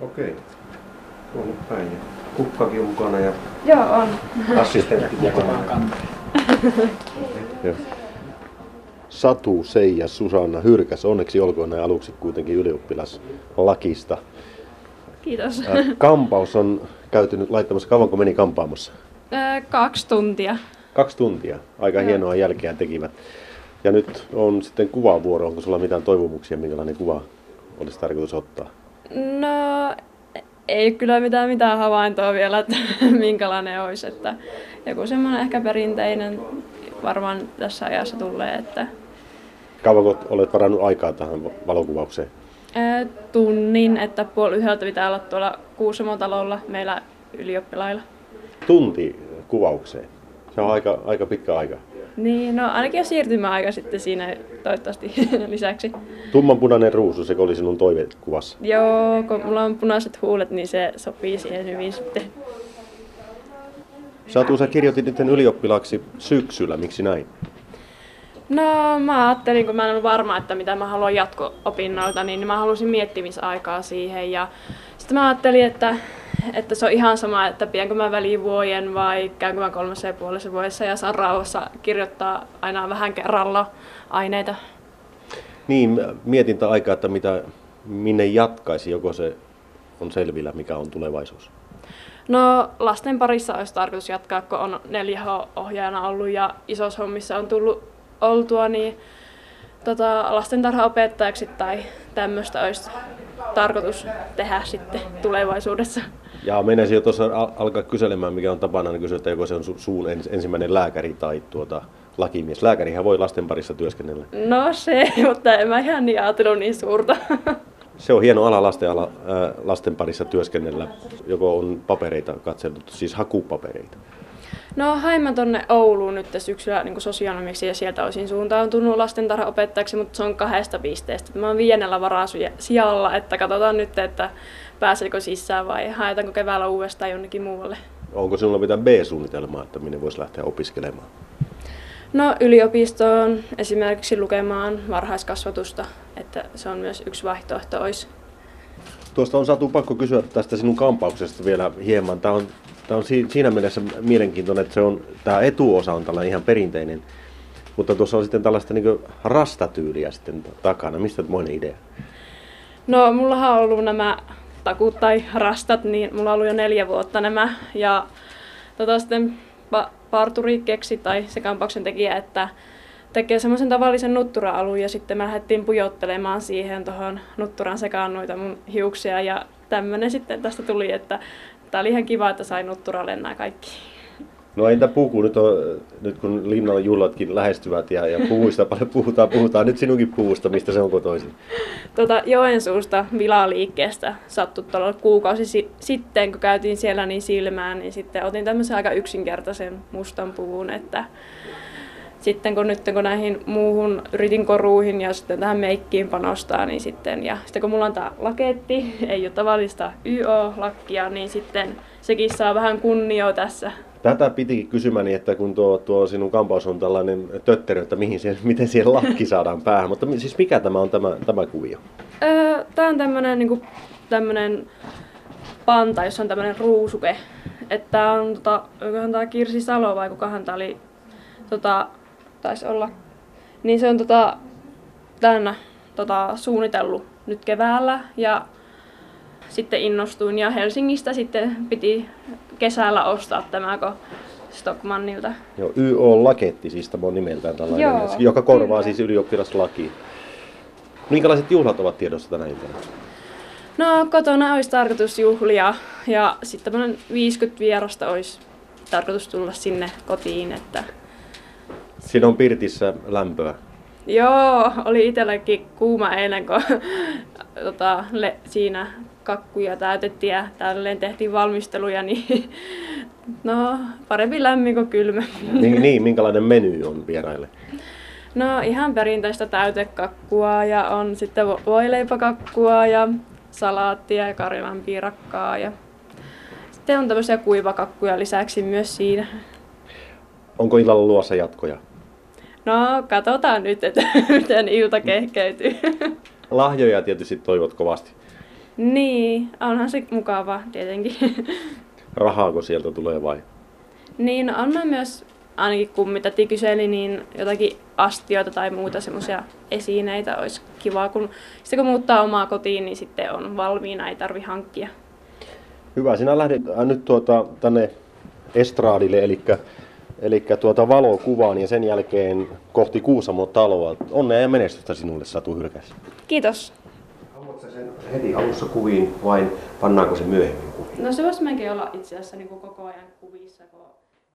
Okei. Tuonne päin. Ja kukkakin on mukana ja Joo, on. assistentti mukana. Joo. Satu, Seija, Susanna Hyrkäs, onneksi olkoon näin aluksi kuitenkin ylioppilaslakista. Kiitos. Ää, Kampaus on käyty nyt laittamassa, kauanko meni kampaamossa? Ö, kaksi tuntia. Kaksi tuntia. Aika Joo. hienoa jälkeä tekivät. Ja nyt on sitten kuvavuoro. Onko sulla mitään toivomuksia, minkälainen kuva olisi tarkoitus ottaa? No, ei kyllä mitään mitään havaintoa vielä, että minkälainen olisi. Että joku semmoinen ehkä perinteinen varmaan tässä ajassa tulee, että Kauanko olet varannut aikaa tähän valokuvaukseen? tunnin, että puoli yhdeltä pitää olla tuolla Kuusamon-talolla meillä ylioppilailla. Tunti kuvaukseen. Se on aika, aika pitkä aika. Niin, no ainakin jo siirtymäaika sitten siinä toivottavasti lisäksi. Tummanpunainen ruusu, se oli sinun toivekuvassa. Joo, kun mulla on punaiset huulet, niin se sopii siihen hyvin sitten. Satu, sä kirjoitit nyt ylioppilaaksi syksyllä, miksi näin? No mä ajattelin, kun mä en ollut varma, että mitä mä haluan jatko-opinnoilta, niin mä halusin miettimisaikaa siihen. Ja sitten mä ajattelin, että, että se on ihan sama, että pidänkö mä välivuoden vai käynkö mä kolmessa ja puolessa vuodessa ja saan rauhassa kirjoittaa aina vähän kerralla aineita. Niin, mietintä aikaa, että mitä, minne jatkaisi, joko se on selvillä, mikä on tulevaisuus. No lasten parissa olisi tarkoitus jatkaa, kun on 4H-ohjaajana ollut ja isossa hommissa on tullut oltua, niin tota, lastentarhaopettajaksi tai tämmöistä olisi tarkoitus tehdä sitten tulevaisuudessa. Ja menisin jo tuossa al- alkaa kyselemään, mikä on tapana, niin kysyä, että joko se on su- suun ens- ensimmäinen lääkäri tai tuota, lakimies. Lääkärihän voi lasten parissa työskennellä. No se, mutta en mä ihan niin ajatellut niin suurta. Se on hieno ala lasten, ala, lasten parissa työskennellä. Joko on papereita katseltu, siis hakupapereita. No haimme tonne Ouluun nyt syksyllä niin sosionomiksi ja sieltä olisin suuntautunut lastentarhaopettajaksi, mutta se on kahdesta pisteestä. Mä oon viidennellä varasijalla, että katsotaan nyt, että pääseekö sisään vai haetaanko keväällä uudestaan jonnekin muualle. Onko sinulla mitään B-suunnitelmaa, että minne voisi lähteä opiskelemaan? No yliopistoon esimerkiksi lukemaan varhaiskasvatusta, että se on myös yksi vaihtoehto olisi. Tuosta on Satu pakko kysyä tästä sinun kampauksesta vielä hieman. Tämä on, tämä on si- siinä mielessä mielenkiintoinen, että se on, tämä etuosa on tällainen ihan perinteinen, mutta tuossa on sitten tällaista niin rastatyyliä sitten takana. Mistä moinen idea? No mullahan on ollut nämä takut tai rastat, niin mulla on ollut jo neljä vuotta nämä. Ja tota sitten pa- parturi keksi tai se kampauksen tekijä, että tekee semmoisen tavallisen nuttura-alun ja sitten me lähdettiin pujottelemaan siihen tuohon nutturan sekaan noita mun hiuksia ja tämmönen sitten tästä tuli, että tää oli ihan kiva, että sai nutturalle nämä kaikki. No entä puku? Nyt, on, nyt kun linnalla jullatkin lähestyvät ja, ja puvuista paljon puhutaan, puhutaan nyt sinunkin puvusta, mistä se on kotoisin. Tuota, Joensuusta Vilaliikkeestä sattui tuolla kuukausi si- sitten, kun käytiin siellä niin silmään, niin sitten otin tämmöisen aika yksinkertaisen mustan puvun, että sitten kun nyt kun näihin muuhun yritin koruihin ja sitten tähän meikkiin panostaa, niin sitten, ja sitten kun mulla on tää laketti, ei ole tavallista YO-lakkia, niin sitten sekin saa vähän kunnioa tässä. Tätä piti kysymäni, että kun tuo, tuo sinun kampaus on tällainen tötterö, että mihin siihen, miten siihen lakki saadaan päähän. Mutta siis mikä tämä on tämä, tämä kuvio? Öö, tää on tämmönen, niinku, tämmönen panta, jossa on tämmönen ruusuke. Että on, tota, onkohan tää Kirsi Salo vai kukahan tää oli, tota, taisi olla. Niin se on tota, tänä tota, suunnitellut nyt keväällä ja sitten innostuin ja Helsingistä sitten piti kesällä ostaa tämä, kun Stockmannilta. Joo, YO-laketti siis tämä on nimeltään tällainen, Joo, joka korvaa kyllä. siis ylioppilaslaki. Minkälaiset juhlat ovat tiedossa tänä iltana? No kotona olisi tarkoitus juhlia ja sitten tämmöinen 50 vierasta olisi tarkoitus tulla sinne kotiin. Että... Siinä on pirtissä lämpöä. Joo, oli itselläkin kuuma eilen, kun tota, le, siinä kakkuja täytettiin ja tälleen tehtiin valmisteluja, niin no parempi lämmin kuin kylmä. Niin, niin, minkälainen meny on vieraille? No ihan perinteistä täytekakkua ja on sitten vo- voileipäkakkua ja salaattia ja karjalan piirakkaa ja sitten on tämmöisiä kuivakakkuja lisäksi myös siinä. Onko illalla luossa jatkoja? No katsotaan nyt, että miten ilta kehkeytyy. Lahjoja tietysti toivot kovasti. Niin, onhan se mukava tietenkin. Rahaako sieltä tulee vai? niin, no on mä myös, ainakin kun mitä Ti kyseli, niin jotakin astioita tai muuta semmoisia esineitä olisi kiva, kun sitten kun muuttaa omaa kotiin, niin sitten on valmiina, ei tarvi hankkia. Hyvä, sinä lähdet äh, nyt tuota, tänne estraadille, eli, eli tuota valokuvaan ja sen jälkeen kohti Kuusamon taloa. Onnea ja menestystä sinulle, Satu Hyrkäs. Kiitos. Haluatko sen heti alussa kuviin vai pannaanko se myöhemmin kuviin? No se voisi olla itse asiassa niin koko ajan kuvissa, kun